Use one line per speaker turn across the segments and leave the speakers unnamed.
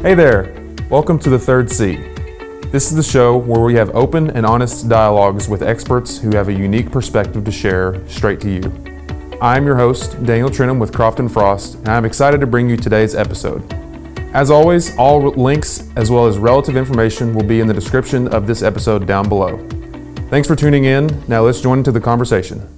Hey there, welcome to the Third Seat. This is the show where we have open and honest dialogues with experts who have a unique perspective to share straight to you. I'm your host, Daniel Trinham with Croft and Frost, and I'm excited to bring you today's episode. As always, all links as well as relative information will be in the description of this episode down below. Thanks for tuning in. Now let's join into the conversation.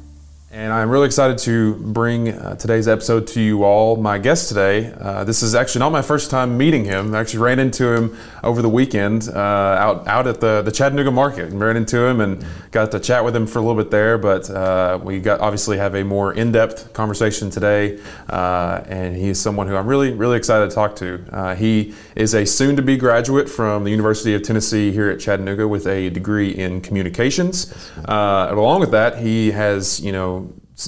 And I'm really excited to bring uh, today's episode to you all. My guest today, uh, this is actually not my first time meeting him. I actually ran into him over the weekend uh, out out at the, the Chattanooga market. And ran into him and got to chat with him for a little bit there. But uh, we got obviously have a more in-depth conversation today. Uh, and is someone who I'm really really excited to talk to. Uh, he is a soon-to-be graduate from the University of Tennessee here at Chattanooga with a degree in communications. along with that, he has you know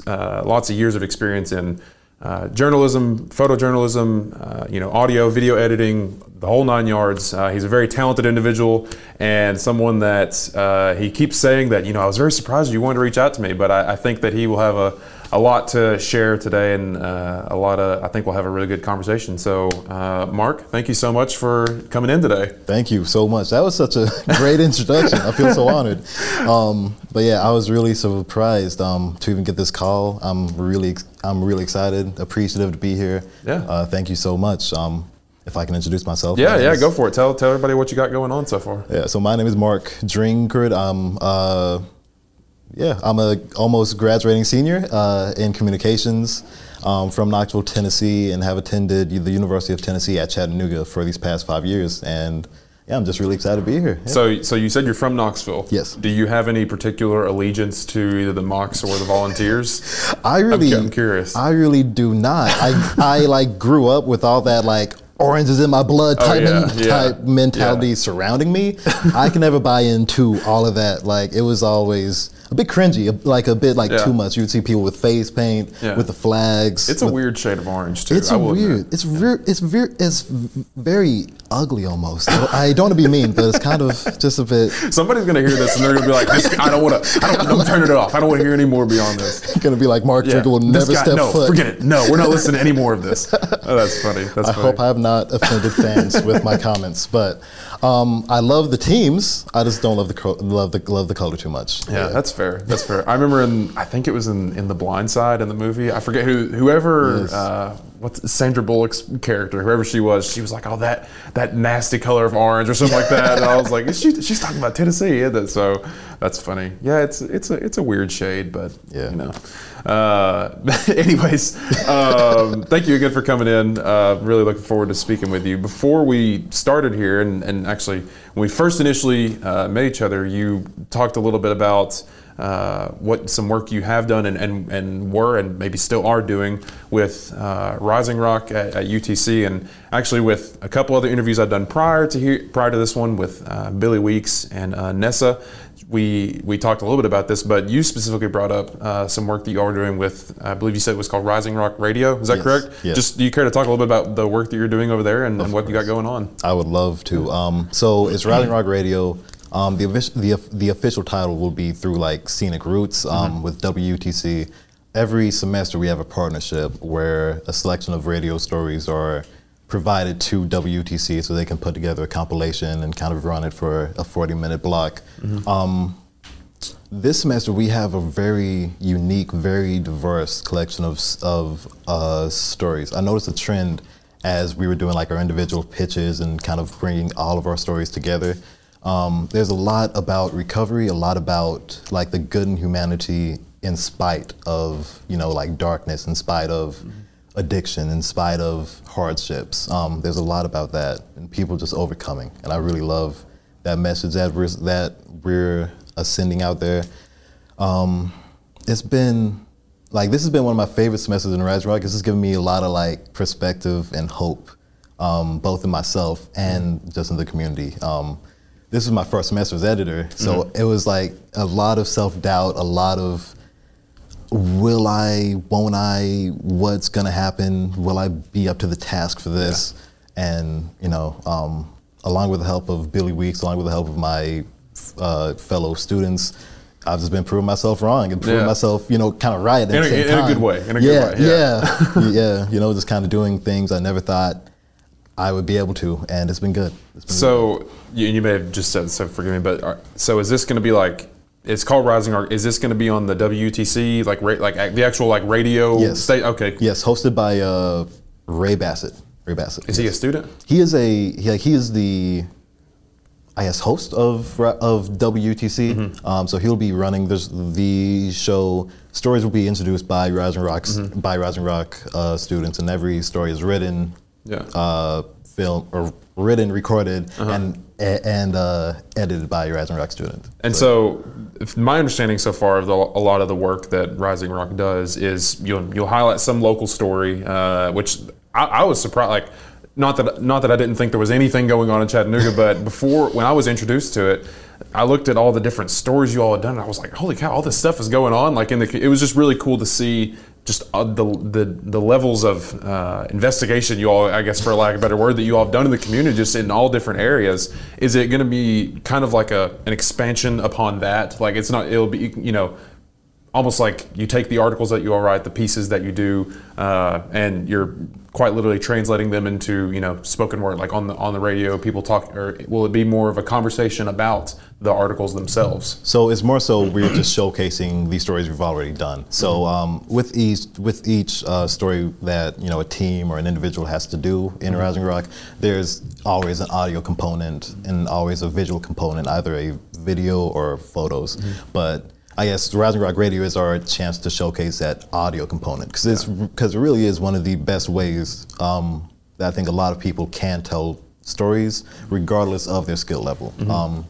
uh, lots of years of experience in uh, journalism, photojournalism, uh, you know, audio, video editing, the whole nine yards. Uh, he's a very talented individual and someone that he keeps saying that, you know, I was very surprised you wanted to reach out to me, but I, I think that he will have a, a lot to share today and uh, a lot of, I think we'll have a really good conversation. So, uh, Mark, thank you so much for coming in today.
Thank you so much. That was such a great introduction. I feel so honored. Um, but yeah, I was really surprised um, to even get this call. I'm really, I'm really excited, appreciative to be here.
Yeah.
Uh, thank you so much. Um, if I can introduce myself.
Yeah, yeah, go for it. Tell tell everybody what you got going on so far.
Yeah, so my name is Mark Drinkard. I'm uh, yeah, I'm a almost graduating senior uh, in communications um, from Knoxville, Tennessee, and have attended the University of Tennessee at Chattanooga for these past five years. And yeah, I'm just really excited to be here. Yeah.
So, so you said you're from Knoxville.
Yes.
Do you have any particular allegiance to either the Mocs or the Volunteers?
I really,
I'm, I'm curious.
I really do not. I, I like grew up with all that like orange is in my blood
Oh,
type,
yeah,
men-
yeah,
mentality surrounding me. I can never buy into all of that. Like it was always a bit cringy, like a bit like
Yeah.
too much. You would see people with face paint,
Yeah.
with the flags.
It's a
with-
weird shade of orange too.
It's
I
a weird. It's very. It's very. It's very ugly almost. I don't want to be mean, but it's kind of just a bit.
Somebody's gonna hear this and they're gonna be like, this, "I don't want to. I don't, don't turn it off. I don't want to hear any more beyond this."
Gonna be like Mark
Yeah.
Will
This
never
guy-
step
no,
foot.
forget it. No, we're not listening to any more of this. Oh, that's funny. That's
I
funny.
hope I have not offended fans with my comments, but um, I love the teams. I just don't love the co- love the love the color too much.
Yeah, that's fair. That's fair. I remember in I think it was in, in the Blind Side in the movie. I forget who whoever
Yes.
uh, what's Sandra Bullock's character, whoever she was. She was like, "Oh, that that nasty color of orange" or something like that. And I was like, Is she, "She's talking about Tennessee." Isn't it? So that's funny. Yeah, it's it's a it's a weird shade, but
Yeah.
you know. Uh, anyways, um, thank you again for coming in. Uh, really looking forward to speaking with you. Before we started here, and, and actually when we first initially uh, met each other, you talked a little bit about uh, what some work you have done and, and, and were and maybe still are doing with uh, Rising Rock at, at UTC, and actually with a couple other interviews I've done prior to here, prior to this one with uh, Billy Weeks and Nessa. We we talked a little bit about this, but you specifically brought up uh, some work that you are doing with, I believe you said it was called Rising Rock Radio. Is that
Yes,
correct?
yes.
Just do you care to talk a little bit about the work that you're doing over there and, and what you got going on?
I would love to. Um, so it's Rising Rock Radio. Um, the, the the official title will be through like Scenic Roots um, with WUTC. Every semester we have a partnership where a selection of radio stories are provided to WTC so they can put together a compilation and kind of run it for a 40 minute block. Um, this semester we have a very unique, very diverse collection of of uh, stories. I noticed a trend as we were doing like our individual pitches and kind of bringing all of our stories together. Um, there's a lot about recovery, a lot about like the good in humanity in spite of you know like darkness, in spite of addiction, in spite of hardships. Um, there's a lot about that and people just overcoming, and I really love that message that we're that we're sending out there. Um, it's been like this has been one of my favorite semesters in Rise Rock. This has given me a lot of like perspective and hope, um, both in myself and just in the community. Um, this was my first semester as editor, so it was like a lot of self doubt, a lot of will I, won't I, what's gonna happen, will I be up to the task for this? And, you know, um, along with the help of Billy Weeks, along with the help of my uh, fellow students, I've just been proving myself wrong and proving
Yeah.
myself, you know, kind of right at
In a-
the same
in a good way, in a good
yeah,
way, yeah.
Yeah, yeah, you know, just kind of doing things I never thought I would be able to, and it's been good. It's been
So you, you may have just said so. Forgive me, but are, so is this going to be like? It's called Rising Rock. Is this going to be on the WTC like ra- like the actual like radio
Yes.
state? Okay.
yes, hosted by uh, Ray Bassett. Ray Bassett.
Is he a student?
He is a he, like, he is the I guess host of of WTC.
Mm-hmm.
Um, so he'll be running this the show. Stories will be introduced by Rising Rocks
Mm-hmm.
by Rising Rock uh, students, and every story is written,
Yeah.
uh, film or written, recorded,
Uh-huh.
and and uh, edited by Rising Rock students.
And so, if my understanding so far of the, a lot of the work that Rising Rock does is you'll you'll highlight some local story, uh, which I, I was surprised. Like, not that not that I didn't think there was anything going on in Chattanooga, but before when I was introduced to it, I looked at all the different stories you all had done, and I was like, holy cow, all this stuff is going on. Like in the, it was just really cool to see just uh, the, the the levels of uh, investigation you all, I guess for lack of a better word, that you all have done in the community, just in all different areas. Is it going to be kind of like a an expansion upon that? Like it's not, it'll be you know almost like you take the articles that you all write, the pieces that you do, uh, and you're quite literally translating them into you know spoken word, like on the on the radio. People talk, or will it be more of a conversation about the articles themselves?
So it's more so we're just showcasing these stories we've already done. So um, with each with each uh, story that you know a team or an individual has to do in Rising Rock, there's always an audio component and always a visual component, either a video or photos. But I guess Rising Rock Radio is our chance to showcase that audio component because it's because it really is one of the best ways um, that I think a lot of people can tell stories regardless of their skill level. Um,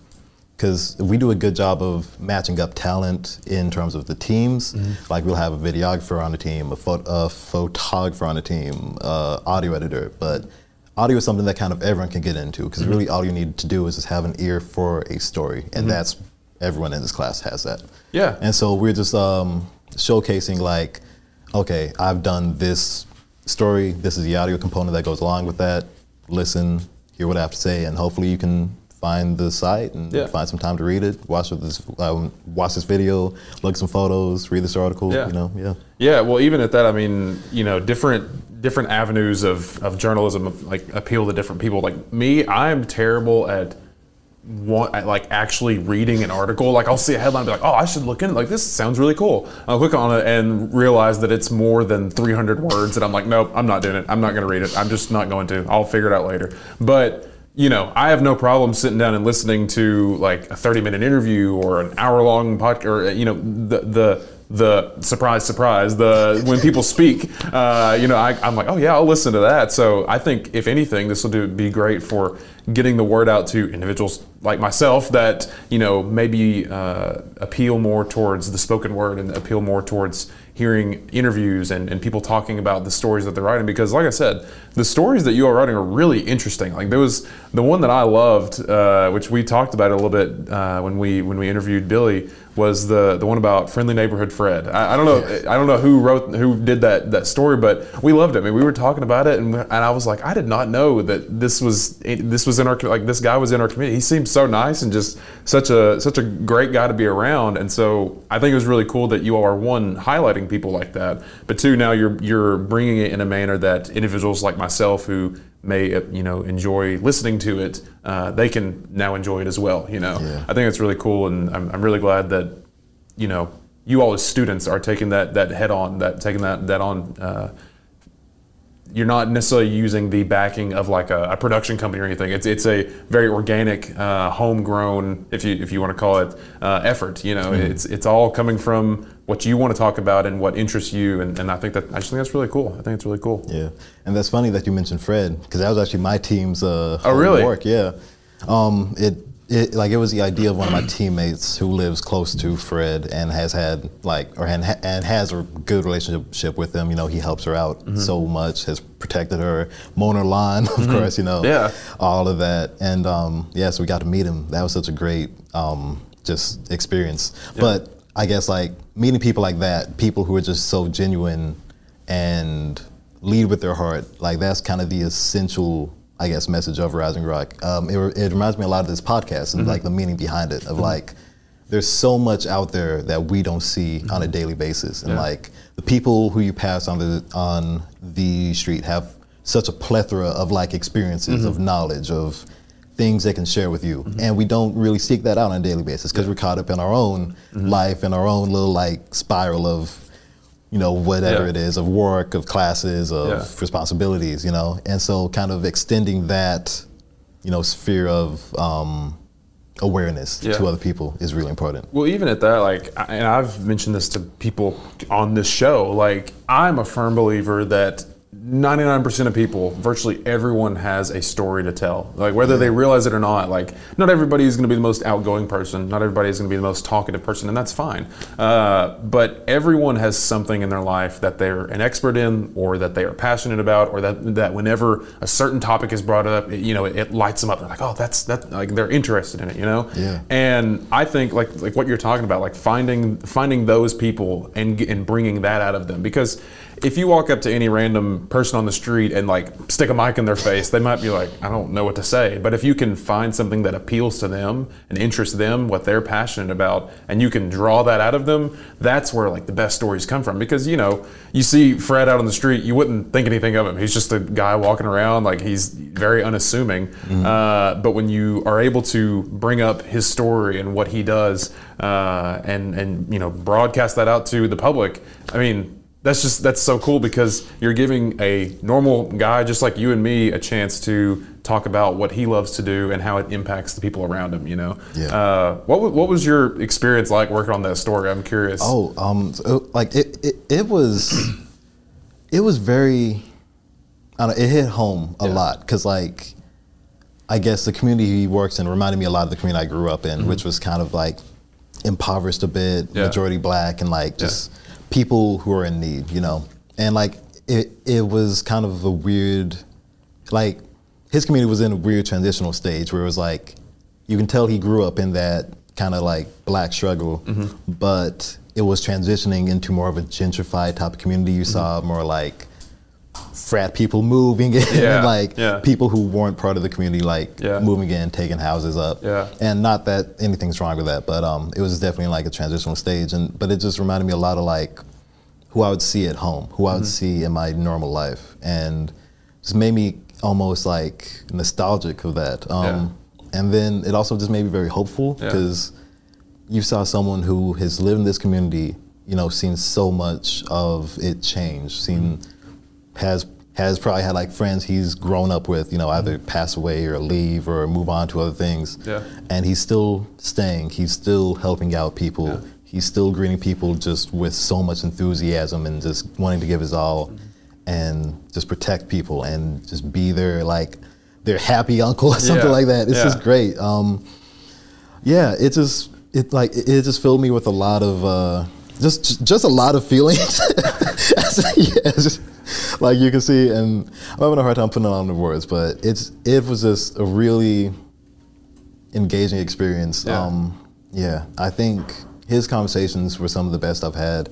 because we do a good job of matching up talent in terms of the teams. Like we'll have a videographer on the team, a, pho- a photographer on the team, uh, audio editor. But audio is something that kind of everyone can get into because really all you need to do is just have an ear for a story, and that's everyone in this class has that.
Yeah.
And so we're just um, showcasing like, okay, I've done this story. This is the audio component that goes along with that. Listen, hear what I have to say, and hopefully you can find the site and
Yeah.
find some time to read it. Watch this, um, watch this video, look at some photos, read this article.
Yeah.
You know, yeah.
Yeah, well, even at that, I mean, you know, different different avenues of, of journalism like appeal to different people. Like me, I'm terrible at at, like actually reading an article. Like I'll see a headline, and be like, oh, I should look it. like this sounds really cool. I'll click on it and realize that it's more than 300 words, and I'm like, nope, I'm not doing it. I'm not going to read it. I'm just not going to. I'll figure it out later. But you know, I have no problem sitting down and listening to like a 30 minute interview or an hour long podcast, or you know, the the the surprise, surprise, the when people speak, uh, you know, I, I'm like, oh yeah, I'll listen to that. So I think if anything, this will do be great for getting the word out to individuals like myself that you know maybe uh, appeal more towards the spoken word and appeal more towards hearing interviews and, and people talking about the stories that they're writing. Because like i said the stories that you are writing are really interesting. Like there was the one that i loved uh, which we talked about a little bit uh, when we when we interviewed billy was the the one about friendly neighborhood fred. I, I don't know i don't know who wrote who did that that story but we loved it I mean, we were talking about it and, and i was like i did not know that this was eh, this was in our like this guy was in our community. He seemed so nice and just such a such a great guy to be around and so i think it was really cool that you all are one highlighting people like that but two now you're you're bringing it in a manner that individuals like myself who may uh, you know enjoy listening to it uh, they can now enjoy it as well you know
Yeah.
i think it's really cool and I'm, I'm really glad that you know you all as students are taking that that head on that taking that that on uh, you're not necessarily using the backing of like a, a production company or anything. It's it's a very organic, uh, homegrown, if you if you want to call it, uh, effort. You know, it's it's all coming from what you want to talk about and what interests you. And, and I think that I just think that's really cool. I think it's really cool.
Yeah, and that's funny that you mentioned Fred because that was actually my team's uh,
Oh, really?
work. Yeah, um, it it like it was the idea of one of my teammates who lives close to Fred and has had like or and, and has a good relationship with him. You know, he helps her out
Mm-hmm.
so much, has protected her, mown her lawn, of course. You know,
Yeah.
all of that, and um, yeah, so we got to meet him. That was such a great um, just experience. But I guess like meeting people like that, people who are just so genuine and lead with their heart, like that's kind of the essential, I guess, message of Rising Rock. Um, it, it reminds me a lot of this podcast and like mm-hmm. the meaning behind it of mm-hmm. like, there's so much out there that we don't see on a mm-hmm. daily basis, and
Yeah.
like the people who you pass on the on the street have such a plethora of like experiences, of knowledge, of things they can share with you, and we don't really seek that out on a daily basis because we're caught up in our own life and our own little like spiral of you know, whatever
Yeah.
it is of work, of classes, of
Yeah.
responsibilities, you know, and so kind of extending that, you know, sphere of um, awareness
Yeah.
to other people is really important.
Well, even at that, like, and I've mentioned this to people on this show, like, I'm a firm believer that 99% of people, virtually everyone has a story to tell. Like, whether they realize it or not, like, not everybody is going to be the most outgoing person, not everybody is going to be the most talkative person, and that's fine. Uh, but everyone has something in their life that they're an expert in, or that they are passionate about, or that, that whenever a certain topic is brought up, it, you know, it, it lights them up. They're like, oh, that's, that, like, they're interested in it, you know?
Yeah.
And I think like like what you're talking about, like finding finding those people and and bringing that out of them, because if you walk up to any random person on the street and like stick a mic in their face, they might be like, I don't know what to say. But if you can find something that appeals to them and interests them, what they're passionate about, and you can draw that out of them, that's where like the best stories come from. Because you know, you see Fred out on the street, you wouldn't think anything of him. He's just a guy walking around, like he's very unassuming. Uh, but when you are able to bring up his story and what he does, uh, and and you know broadcast that out to the public, I mean that's just that's so cool because you're giving a normal guy just like you and me a chance to talk about what he loves to do and how it impacts the people around him. You know.
Yeah.
Uh, what what was your experience like working on that story? I'm curious.
Oh, um, so, like it, it, it was, it was very, I don't know, it hit home a
Yeah.
lot because like, I guess the community he works in reminded me a lot of the community I grew up in, which was kind of like impoverished a bit,
Mm-hmm. Yeah.
majority black, and like just people who are in need, you know. And like it, it was kind of a weird, like his community was in a weird transitional stage where it was like, you can tell he grew up in that kind of like black struggle,
Mm-hmm.
but it was transitioning into more of a gentrified type of community. You saw more like frat people moving in,
Mm-hmm. Yeah,
and like
yeah.
people who weren't part of the community like
Yeah.
moving in, taking houses up.
Yeah.
And not that anything's wrong with that, but um, it was definitely like a transitional stage. And but it just reminded me a lot of like who I would see at home, who I would
Mm-hmm.
see in my normal life, and just made me almost like nostalgic of that. Um, And then it also just made me very hopeful because you saw someone who has lived in this community, you know, seen so much of it change, seen has has probably had like friends he's grown up with, you know, either pass away or leave or move on to other things.
Yeah.
And he's still staying. He's still helping out people. Yeah. He's still greeting people just with so much enthusiasm and just wanting to give his all and just protect people and just be their like their happy uncle or something
Yeah.
like that. It's
Yeah.
just great. Um, yeah, it just it like it it just filled me with a lot of uh, just just a lot of feelings. yeah, just, like you can see, and I'm having a hard time putting it on the words, but it's it was just a really engaging experience.
Yeah.
Um, yeah, I think his conversations were some of the best I've had.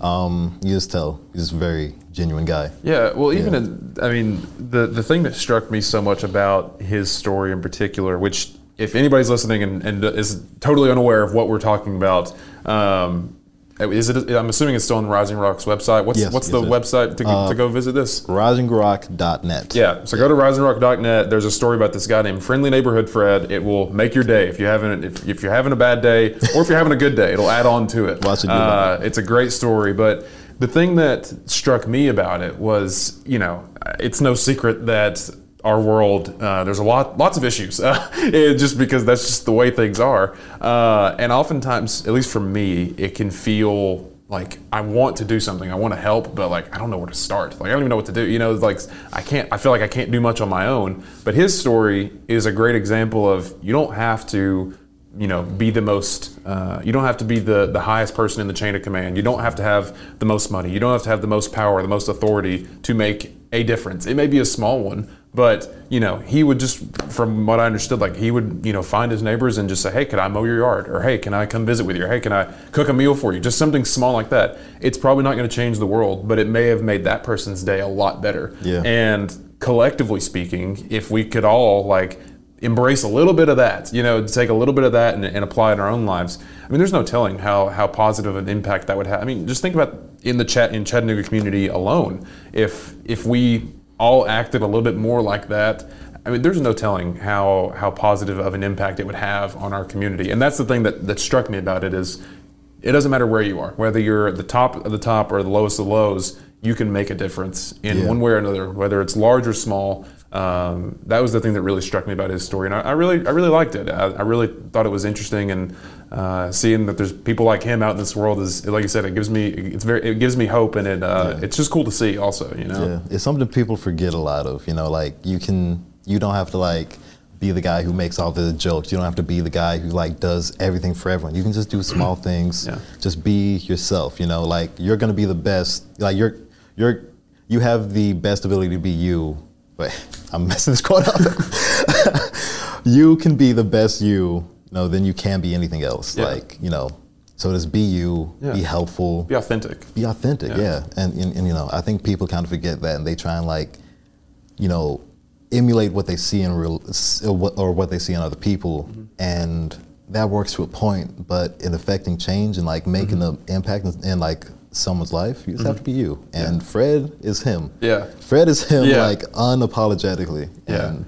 Um, you just tell he's a very genuine guy.
Yeah, well, even
Yeah.
in, I mean, the the thing that struck me so much about his story in particular, which if anybody's listening and, and is totally unaware of what we're talking about, um, is it? I'm assuming it's still on Rising Rock's website. What's
Yes,
what's
yes,
the website to, to go visit this?
RisingRock.net.
Yeah, so go to risingrock.net. There's a story about this guy named Friendly Neighborhood Fred. It will make your day if you haven't if, if you're having a bad day or if you're having a good day. It'll add on to it.
Watch it
Uh, it's a great story, but the thing that struck me about it was, you know, it's no secret that our world uh, there's a lot lots of issues uh, just because that's just the way things are. Uh, and oftentimes at least for me it can feel like I want to do something I want to help but like I don't know where to start. Like I don't even know what to do you know like I can't I feel like I can't do much on my own. But his story is a great example of you don't have to you know be the most uh, you don't have to be the the highest person in the chain of command. You don't have to have the most money. You don't have to have the most power the most authority to make a difference. It may be a small one but you know he would just from what i understood like he would you know find his neighbors and just say hey can i mow your yard or hey can i come visit with you or hey can i cook a meal for you just something small like that it's probably not going to change the world but it may have made that person's day a lot better
Yeah.
and collectively speaking if we could all like embrace a little bit of that, you know, take a little bit of that and, and apply it in our own lives. I mean, there's no telling how how positive an impact that would have. I mean, just think about in the chat in Chattanooga community alone. If if we all acted a little bit more like that, I mean, there's no telling how how positive of an impact it would have on our community. And that's the thing that, that struck me about it is it doesn't matter where you are, whether you're at the top of the top or the lowest of the lows, you can make a difference in
Yeah.
one way or another, whether it's large or small. Um, that was the thing that really struck me about his story, and I, I really, I really liked it. I, I really thought it was interesting, and uh, seeing that there's people like him out in this world is, like you said, it gives me, it's very, it gives me hope, and it, uh, it's just cool to see. Also, you know,
Yeah, it's something people forget a lot of. You know, like you can, you don't have to like be the guy who makes all the jokes. You don't have to be the guy who like does everything for everyone. You can just do small things.
Yeah.
Just be yourself. You know, like you're gonna be the best. Like you're, you're, you have the best ability to be you. Wait, I'm messing this quote up. you can be the best you. You know, then you can be anything else.
Yeah.
Like you know, so just be you.
Yeah.
Be helpful
be authentic.
be authentic
Yeah.
yeah, And, and and you know i think people kind of forget that and they try and like you know emulate what they see in real or what, they see in other people
Mm-hmm.
and that works to a point but in affecting change and like making
Mm-hmm.
an impact in, in like someone's life you just have to be you and fred is him
Yeah.
fred is him
Yeah.
like unapologetically
Yeah.
and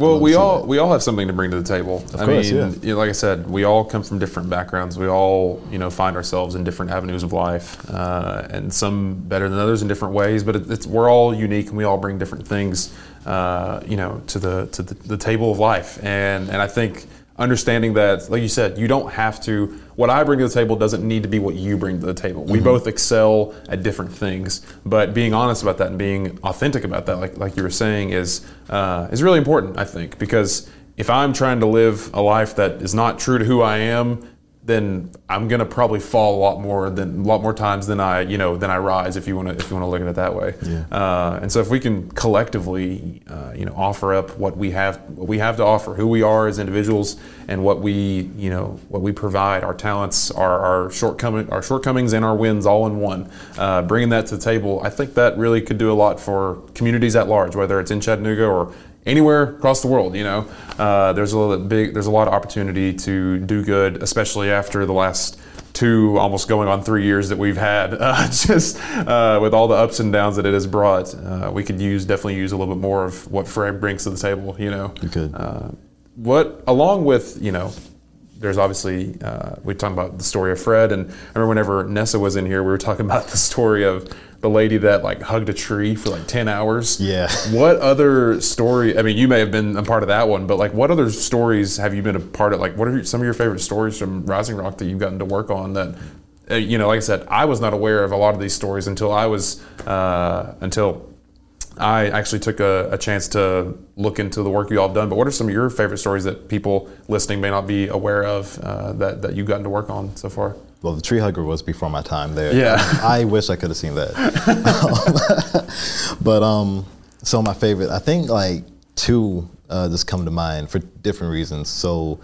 Well, we all we all have something to bring to the table. I
course,
mean,
yeah.
you know, like I said, we all come from different backgrounds. We all, you know, find ourselves in different avenues of life, uh, and some better than others in different ways. But it, it's we're all unique, and we all bring different things, uh, you know, to the to the, the table of life. And and I think understanding that, like you said, you don't have to. What I bring to the table doesn't need to be what you bring to the table. We both excel at different things, but being honest about that and being authentic about that, like like you were saying, is uh, is really important. I think because if I'm trying to live a life that is not true to who I am, then I'm gonna probably fall a lot more than a lot more times than I you know than I rise. If you want to if you want to look at it that way.
Yeah.
Uh, and so if we can collectively, uh, you know, offer up what we have, what we have to offer, who we are as individuals, and what we, you know, what we provide, our talents, our, our shortcoming, our shortcomings, and our wins all in one, uh, bringing that to the table, I think that really could do a lot for communities at large, whether it's in Chattanooga or anywhere across the world. You know, uh, there's a little big, there's a lot of opportunity to do good, especially after the last two, almost going on three years that we've had. Uh, just uh, with all the ups and downs that it has brought, uh, we could use definitely use a little bit more of what Fred brings to the table. You know,
You could.
Uh, what along with you know. There's obviously uh, we talking about the story of Fred, and I remember whenever Nessa was in here, we were talking about the story of the lady that like hugged a tree for like ten hours.
Yeah.
What other story? I mean, you may have been a part of that one, but like, what other stories have you been a part of? Like, what are your- some of your favorite stories from Rising Rock that you've gotten to work on? That, uh, you know, like I said, I was not aware of a lot of these stories until I was uh, until I actually took a, a chance to look into the work you all have done. But what are some of your favorite stories that people listening may not be aware of uh, that that you've gotten to work on so far?
Well, the tree hugger was before my time there.
Yeah.
I wish I could have seen that. But um, so my favorite, I think like two uh, just come to mind for different reasons. So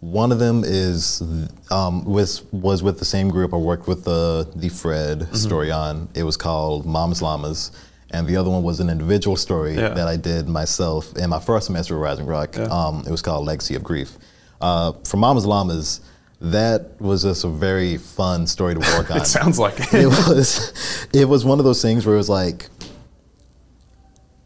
one of them is um, was was with the same group I worked with the the Fred
Mm-hmm.
story on. It was called Mom's Llamas. And the other one was an individual story
Yeah.
that I did myself in my first semester at Rising Rock. Um, it was called Legacy of Grief. Uh, for Mama's Llamas, that was just a very fun story to work on.
It sounds like
it was it was one of those things where it was like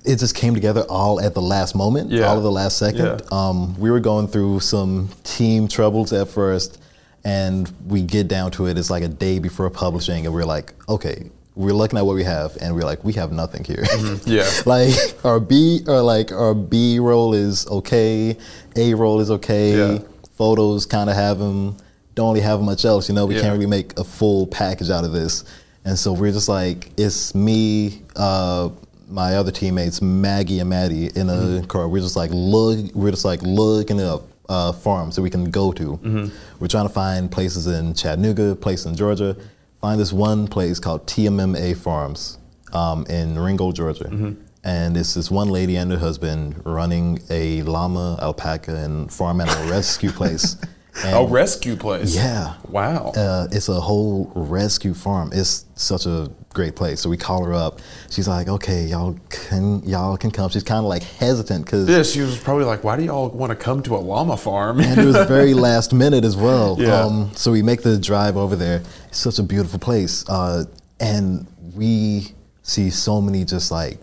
it just came together all at the last moment,
Yeah.
all of the last second.
Yeah.
Um, we were going through some team troubles at first, and we get down to it. It's like a day before publishing, and we're like, okay, we're looking at what we have, and we're like, we have nothing here.
Yeah.
like our B or like our B roll is okay, A roll is okay,
Yeah.
photos kind of have them. Don't really have much else, you know. We
Yeah.
can't really make a full package out of this, and so we're just like, it's me, uh, my other teammates, Maggie and Maddie, in a
Mm-hmm.
car. We're just like look, we're just like looking up uh, farms that we can go to.
Mm-hmm.
We're trying to find places in Chattanooga, places in Georgia. Find this one place called TMMA Farms um, in Ringgold, Georgia.
Mm-hmm.
And it's this one lady and her husband running a llama, alpaca, and farm animal rescue place.
A rescue place.
Yeah.
Wow.
uh, it's a whole rescue farm. It's such a great place. So we call her up. She's like, "Okay, y'all can y'all can come." She's kind of like hesitant because
Yeah, she was probably like, "Why do y'all want to come to a llama farm?"
and it was very last minute as well.
Yeah.
Um, so we make the drive over there. It's such a beautiful place, uh, and we see so many just like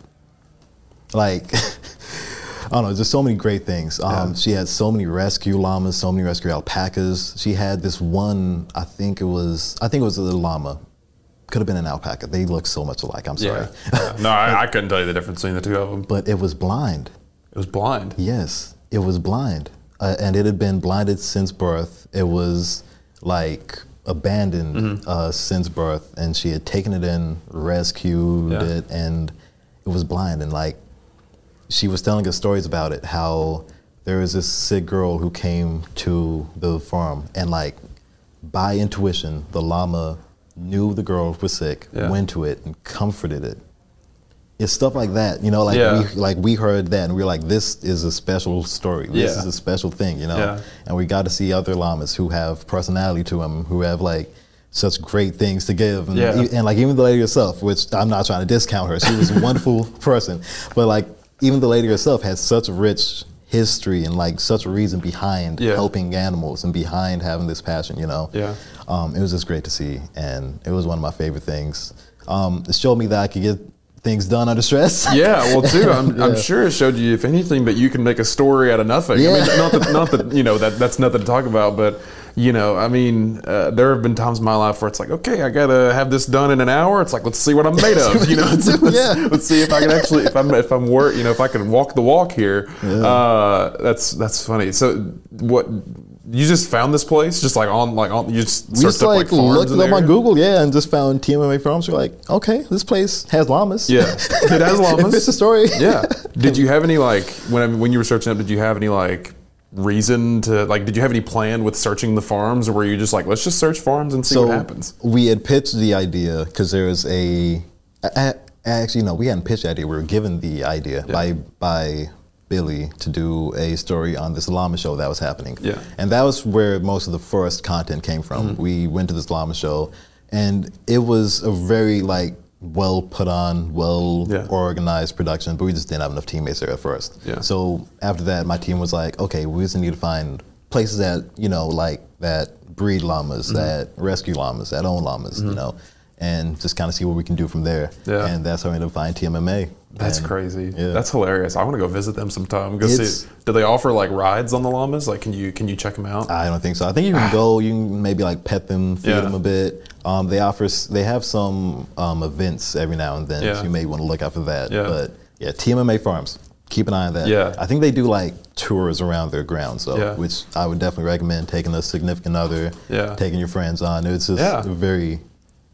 like I don't know, just so many great things. Um,
Yeah.
She had so many rescue llamas, so many rescue alpacas. She had this one, I think it was, I think it was a llama. Could have been an alpaca. They look so much alike. I'm sorry,
Yeah. no, I, I couldn't tell you the difference between the two of them.
but it was blind.
It was blind.
Yes, it was blind, uh, and it had been blinded since birth. It was like abandoned
Mm-hmm.
uh, since birth, and she had taken it in, rescued
Yeah.
it, and it was blind. And like, she was telling us stories about it. How there was this sick girl who came to the farm, and like, by intuition, the llama knew the girl was sick,
Yeah.
went to it, and comforted it it's stuff like that, you know, like
Yeah.
we like we heard that and we were like, this is a special story. This
Yeah.
is a special thing, you know. And we got to see other llamas who have personality to them, who have like such great things to give, and,
Yeah.
and like even the lady herself, which I'm not trying to discount her, she was a wonderful person, but like even the lady herself had such a rich history and like such a reason behind
Yeah.
helping animals and behind having this passion, you know.
Yeah.
Um, it was just great to see, and it was one of my favorite things. Um, it showed me that I could get things done under stress.
Yeah, well, too, I'm, I'm sure it showed you, if anything, that you can make a story out of nothing. I
Yeah.
mean, not that, not that you know that that's nothing to talk about, but you know, I mean, uh, there have been times in my life where it's like, okay, I gotta have this done in an hour. It's like, let's see what I'm made of. You know, let's, let's-
Yeah.
let's see if I can actually, if I'm, if I'm work, you know, if I can walk the walk here. Uh, that's that's funny. So, what? You just found this place, just like on, like on, you just
We just
up
like,
farms
looked it up on? Google, yeah, and just found TMMA Farms. We're like, okay, this place has llamas.
Yeah, it has
it
llamas.
fits the story.
yeah. Did you have any like when when you were searching up? Did you have any like reason to like? Did you have any plan with searching the farms, or were you just like, let's just search farms and see
so
what happens?
we had pitched the idea because there was a, actually no, we hadn't pitched the idea. We were given the idea by by Billy to do a story on this llama show that was happening.
Yeah. Mm-hmm.
and that was where most of the first content came from. We went to this llama show, and it was a very like well put on, well
Yeah.
organized production, but we just didn't have enough teammates there at first.
Yeah.
So after that, my team was like, okay, we just need to find places that you know, like that breed llamas,
Mm-hmm.
that rescue llamas, that own llamas, you know, and just kind of see what we can do from there.
Yeah.
And that's how we ended up finding TMMA.
That's
And-
crazy.
yeah.
That's hilarious. I want to go visit them sometime. Go
It's-
see. Do they offer like rides on the llamas? Like, can you can you check them out?
I don't think so. I think you can go. You can maybe like pet them, feed
Yeah.
them a bit. Um, they offer. They have some um, events every now and then.
Yeah.
So you may want to look out for that.
Yeah.
But yeah, TMMA Farms. Keep an eye on that.
Yeah.
I think they do like tours around their grounds, so
Yeah.
which I would definitely recommend taking a significant other,
Yeah.
taking your friends on. It's just
Yeah.
a very,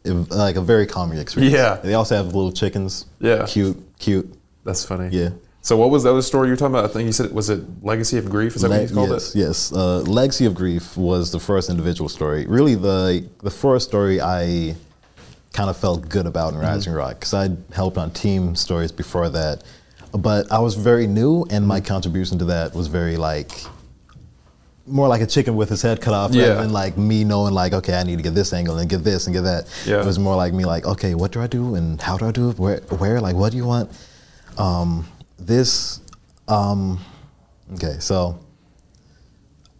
like a very calming experience.
Yeah.
They also have little chickens.
Yeah.
Cute, cute.
That's funny.
Yeah.
So what was the other story you were talking about? I think you said was it Legacy of Grief? Is that what you called
yes,
it?
yes. Uh, Legacy of Grief was the first individual story. Really, the the first story I kind of felt good about
Mm-hmm.
in Rising Rock because I'd helped on team stories before that, but I was very new, and my
Mm-hmm.
contribution to that was very like more like a chicken with his head cut off
Yeah.
rather than like me knowing like okay I need to get this angle and get this and get that.
Yeah.
It was more like me like okay what do I do and how do I do it where where like what do you want? Um, this um, okay so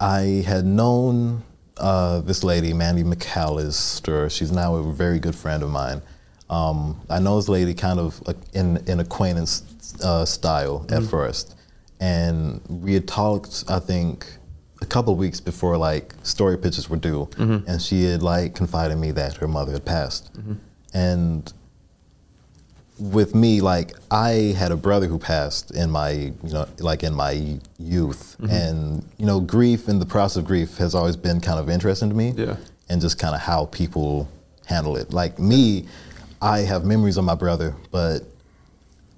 I had known uh, this lady, Mandy McAllister. She's now a very good friend of mine. Um, I know this lady kind of in in acquaintance uh, style at first, and we had talked. I think a couple of weeks before like story pitches were due, and she had like confided in me that her mother had passed, and with me, like I had a brother who passed in my, you know, like in my youth,
Mm-hmm.
and you know, grief and the process of grief has always been kind of interesting to me,
Yeah.
and just kind of how people handle it. Like me, I have memories of my brother, but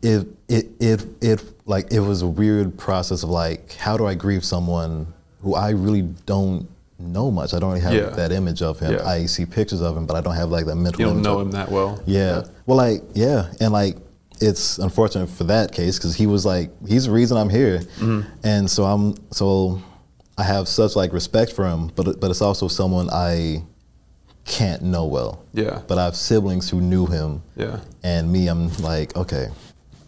it it it it like it was a weird process of like how do I grieve someone who I really don't know much. I don't really have
Yeah.
that image of him.
Yeah.
I see pictures of him, but I don't have like that mental.
You don't
image
know
of
him that well.
yeah. Well, like, yeah. And like, it's unfortunate for that case because he was like, he's the reason I'm here.
Mm-hmm.
And so I'm, so I have such like respect for him, but, but it's also someone I can't know well.
Yeah.
But I have siblings who knew him.
Yeah.
And me, I'm like, okay,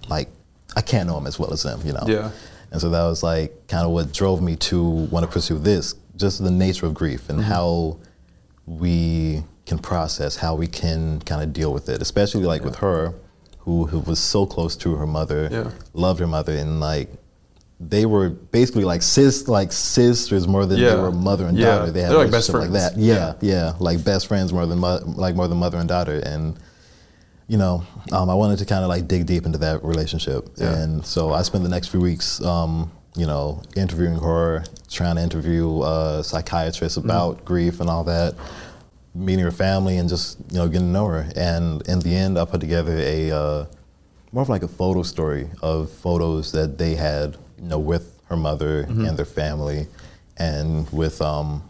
like, I can't know him as well as them, you know?
Yeah.
And so that was like kind of what drove me to want to pursue this, just the nature of grief and mm-hmm. how we can process, how we can kind of deal with it, especially like with her, who, who was so close to her mother,
Yeah.
loved her mother, and like they were basically like sis like sisters more than
Yeah.
they were mother and
Yeah.
daughter. They had
They're
a
like best
relationship like that. Yeah, yeah, like best friends more than mo- like more than mother and daughter. And you know, um, I wanted to kind of like dig deep into that relationship,
Yeah.
and so I spent the next few weeks, um, you know, interviewing her, trying to interview uh, psychiatrists
Mm-hmm.
about grief and all that, meeting her family, and just you know getting to know her. And in the end, I put together a uh, more of like a photo story of photos that they had, you know, with her mother
Mm-hmm.
and their family, and with um,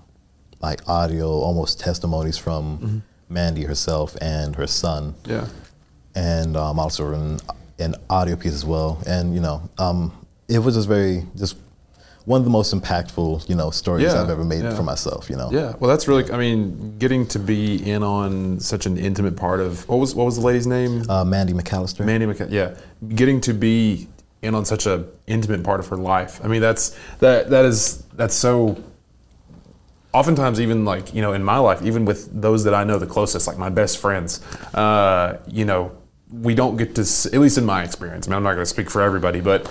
like audio, almost testimonies from
Mm-hmm.
Mandy herself and her son
Yeah.
And um, also an, an audio piece as well. And you know, um, it was just very just one of the most impactful you know stories
Yeah,
I've ever made
yeah.
for myself. You know,
Yeah, well, that's really. I mean, getting to be in on such an intimate part of what was what was the lady's name?
uh, Mandy McAllister.
Mandy McC- Yeah, getting to be in on such a intimate part of her life. I mean, that's that that is that's so. Oftentimes, even like you know, in my life, even with those that I know the closest, like my best friends, uh, you know, we don't get to. At least in my experience, I mean, I'm not going to speak for everybody, but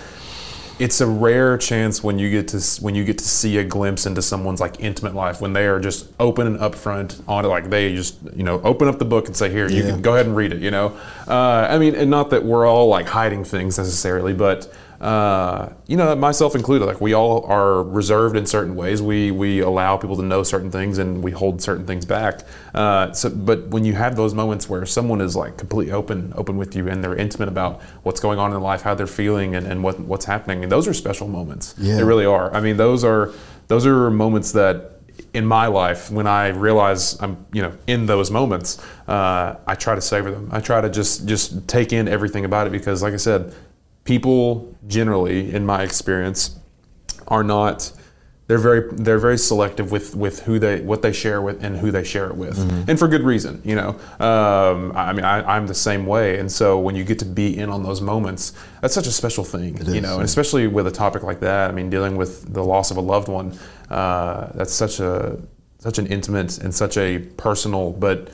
it's a rare chance when you get to when you get to see a glimpse into someone's like intimate life when they are just open and upfront on it like they just you know open up the book and say here you
Yeah.
can go ahead and read it you know uh, i mean and not that we're all like hiding things necessarily but uh, you know myself included like we all are reserved in certain ways. We we allow people to know certain things and we hold certain things back. Uh, so but when you have those moments where someone is like completely open open with you and they're intimate about what's going on in their life how they're feeling and, and what what's happening and those are special moments.
Yeah.
they really are. I mean those are those are moments that in my life when i realize i'm you know in those moments uh, i try to savor them. I try to just just take in everything about it because like i said people generally in my experience are not they're very they're very selective with with who they what they share with and who they share it with. And for good reason you know? Um, I mean I, I'm the same way. And so when you get to be in on those moments that's such a special thing you
is,
know? And especially with a topic like that I mean dealing with the loss of a loved one uh, that's such a such an intimate and such a personal but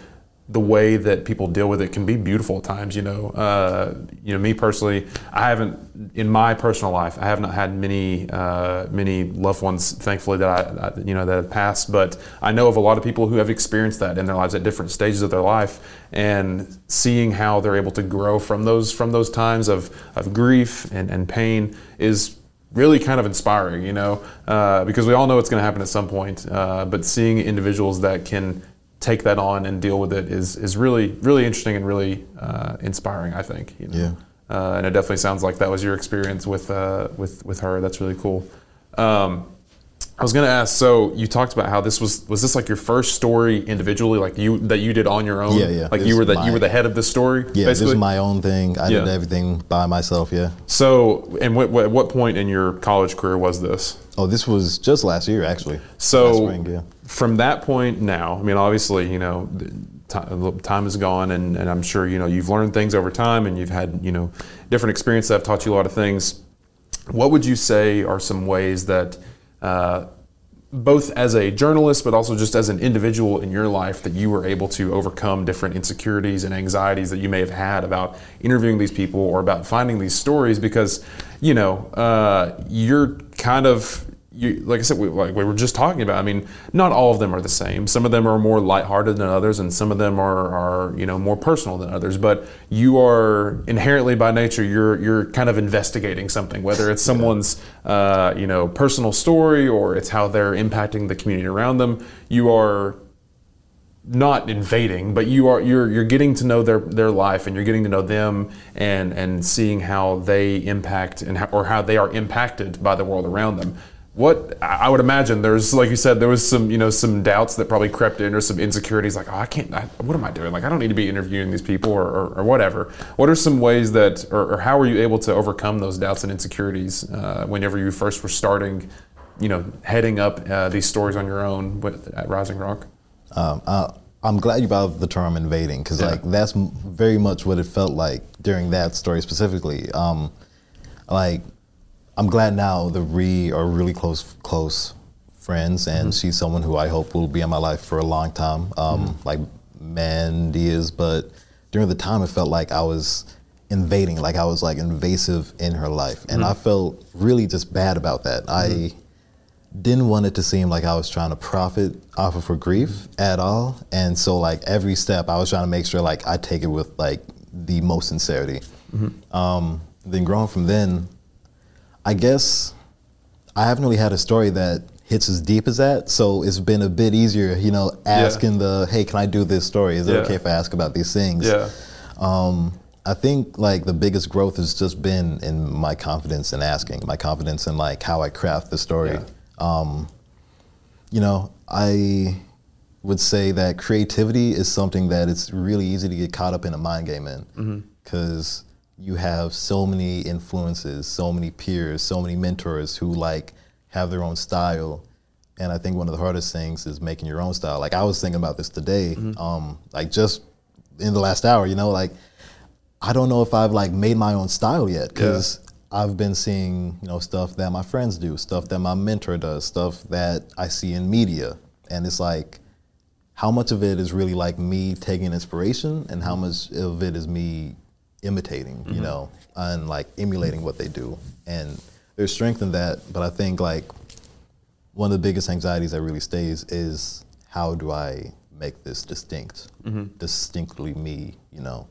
the way that people deal with it can be beautiful at times. You know, uh, you know, me personally, I haven't in my personal life, I have not had many uh, many loved ones, thankfully that I, I you know that have passed. But I know of a lot of people who have experienced that in their lives at different stages of their life, and seeing how they're able to grow from those from those times of of grief and, and pain is really kind of inspiring, you know, uh, because we all know it's going to happen at some point. Uh, but seeing individuals that can take that on and deal with it is is really really interesting and really uh, inspiring. I think. You know?
Yeah.
Uh, and it definitely sounds like that was your experience with uh, with with her. That's really cool. Um, I was gonna ask. So you talked about how this was was this like your first story individually, like you that you did on your own?
Yeah, yeah.
Like
This
you were that you were the head of the story.
Yeah, this
basically?
is my own thing. I did everything by myself. Yeah.
So, and what, what what point in your college career was this?
Oh, this was just last year actually.
So
spring, yeah.
from that point now, I mean, obviously, you know, time is gone, and, and I'm sure you know you've learned things over time, and you've had you know different experiences that have taught you a lot of things. What would you say are some ways that, uh, both as a journalist, but also just as an individual in your life, that you were able to overcome different insecurities and anxieties that you may have had about interviewing these people or about finding these stories? Because, you know, uh, you're kind of you, like I said, we, like we were just talking about. I mean, not all of them are the same. Some of them are more lighthearted than others, and some of them are, are you know more personal than others. But you are inherently by nature you're you're kind of investigating something, whether it's someone's uh, you know personal story or it's how they're impacting the community around them. You are not invading, but you are you're you're getting to know their their life and you're getting to know them and and seeing how they impact and how, or how they are impacted by the world around them. What I would imagine there's like you said there was some you know some doubts that probably crept in or some insecurities like oh I can't I, what am I doing like I don't need to be interviewing these people or, or, or whatever. What are some ways that or, or how were you able to overcome those doubts and insecurities uh, whenever you first were starting, you know, heading up uh, these stories on your own with, at Rising Rock?
Um, I, I'm glad you brought up the term invading because
Yeah.
like that's very much what it felt like during that story specifically. Um, like I'm glad now that we are really close close friends, and mm-hmm. she's someone who I hope will be in my life for a long time. Um, mm-hmm. Like Mandy is, but during the time it felt like I was invading, like I was like invasive in her life, and mm-hmm. I felt really just bad about that. I didn't want it to seem like I was trying to profit off of her grief at all, and so like every step, I was trying to make sure like I take it with like the most sincerity. Um, then growing from then, I guess I haven't really had a story that hits as deep as that, so it's been a bit easier, you know, asking the, "Hey, can I do this story? Is it
Yeah.
okay if I ask about these things?"
Yeah.
Um, I think like the biggest growth has just been in my confidence in asking, my confidence in like how I craft the story. Um, you know, I would say that creativity is something that it's really easy to get caught up in a mind game in because you have so many influences, so many peers, so many mentors who like have their own style. And I think one of the hardest things is making your own style. Like I was thinking about this today, um, like just in the last hour, you know, like I don't know if I've like made my own style yet because I've been seeing you know stuff that my friends do, stuff that my mentor does, stuff that I see in media, and it's like how much of it is really like me taking inspiration and how much of it is me imitating, you know, and like emulating what they do. And there's strength in that, but I think like one of the biggest anxieties that really stays is how do I make this distinct, distinctly me, you know.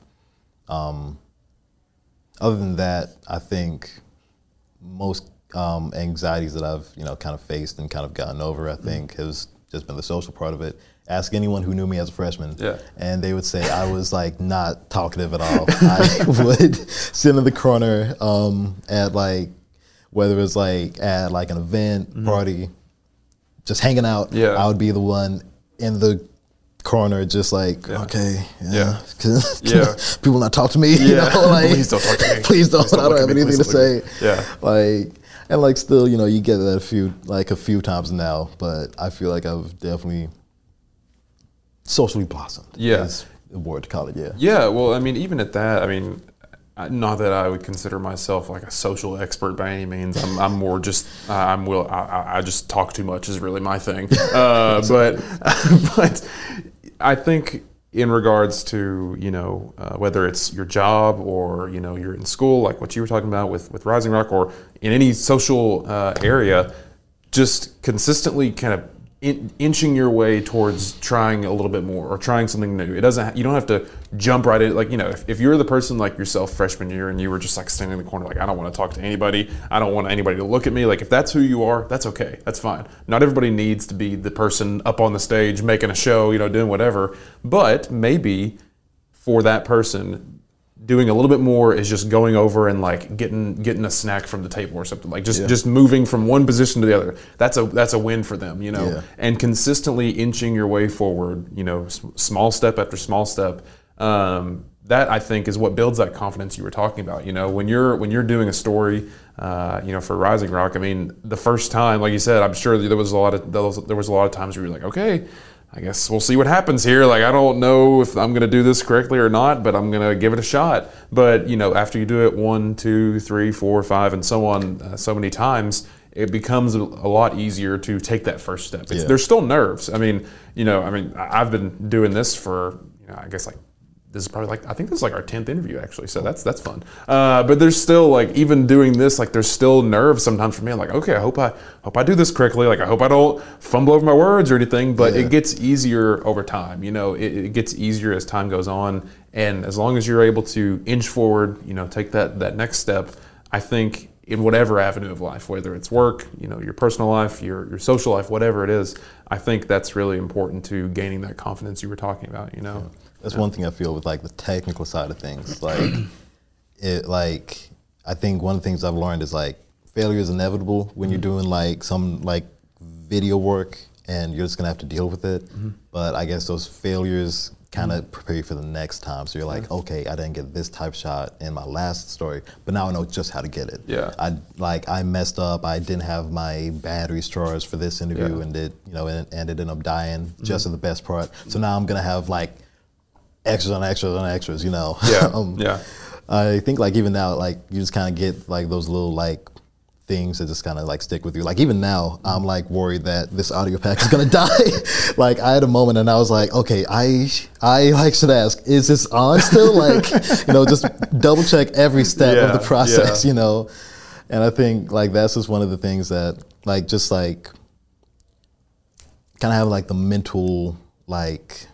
Um, other than that, I think most um, anxieties that I've you know kind of faced and kind of gotten over, I think, has just been the social part of it. Ask anyone who knew me as a freshman,
Yeah.
and they would say I was like not talkative at all. I would sit in the corner um, at like whether it's like at like an event party, just hanging out.
Mm-hmm. Yeah.
I would be the one in the corner, just like
Yeah.
okay,
Yeah.
yeah,
Yeah.
people not talk to me. You
Yeah.
know, like,
Please don't talk to me.
Please don't.
Please don't
I don't have anything to say.
Yeah.
Like, and like still, you know, you get that a few like a few times now, but I feel like I've definitely socially blossomed.
Yeah.
is the word to call it. Yeah.
Yeah, well, I mean, even at that, I mean, not that I would consider myself like a social expert by any means. I'm, I'm more just uh, I'm will I, I- just talk too much is really my thing. Uh, but but I think in regards to you know uh, whether it's your job or you know you're in school like what you were talking about with with Rising Rock or in any social uh, area, just consistently kind of in, inching your way towards trying a little bit more or trying something new. It doesn't. You don't have to jump right in. Like you know, if, if you're the person like yourself freshman year and you were just like standing in the corner, like I don't want to talk to anybody. I don't want anybody to look at me. Like if that's who you are, that's okay. That's fine. Not everybody needs to be the person up on the stage making a show. You know, doing whatever. But maybe for that person doing a little bit more is just going over and like getting getting a snack from the table or something like just just moving from one position to the other that's a that's a win for them you know
Yeah.
and consistently inching your way forward you know s- small step after small step um, that I think is what builds that confidence you were talking about. You know, when you're when you're doing a story, uh, you know, for Rising Rock. I mean, the first time, like you said, I'm sure there was a lot of there was, there was a lot of times where you're like, okay, I guess we'll see what happens here. Like, I don't know if I'm going to do this correctly or not, but I'm going to give it a shot. But you know, after you do it one, two, three, four, five, and so on, uh, so many times, it becomes a, lot easier to take that first step. It's,
Yeah.
There's still nerves. I mean, you know, I mean, I've been doing this for, you know, I guess like this is probably like I think this is like our tenth interview actually, so that's that's fun. Uh, but there's still like even doing this, like there's still nerves sometimes for me. I'm like, okay, I hope I hope I do this correctly. Like I hope I don't fumble over my words or anything. But
Yeah.
it gets easier over time. You know, it, it gets easier as time goes on, and as long as you're able to inch forward, you know, take that that next step, I think in whatever avenue of life, whether it's work, you know, your personal life, your your social life, whatever it is, I think that's really important to gaining that confidence you were talking about. You know.
That's one thing I feel with like the technical side of things. Like it like I think one of the things I've learned is like failure is inevitable when you're mm-hmm. doing like some like video work and you're just gonna have to deal with it. Mm-hmm. But I guess those failures kind of mm-hmm. prepare you for the next time. So you're like, okay, I didn't get this type shot in my last story, but now I know just how to get it.
Yeah.
I like I messed up. I didn't have my batteries charged for this interview,
Yeah. Mm-hmm.
and it you know and, and it ended up dying just at the best part. So now I'm gonna have like extras on extras on extras. You know.
Yeah,
um,
yeah.
I think like even now, like you just kind of get like those little like things that just kind of like stick with you. Like even now, I'm like worried that this audio pack is gonna die. like I had a moment and I was like, okay, I I like should ask, is this on still? like, you know, just double check every step
Yeah,
of the process,
yeah.
you know. And I think like that's just one of the things that like just like kind of have like the mental like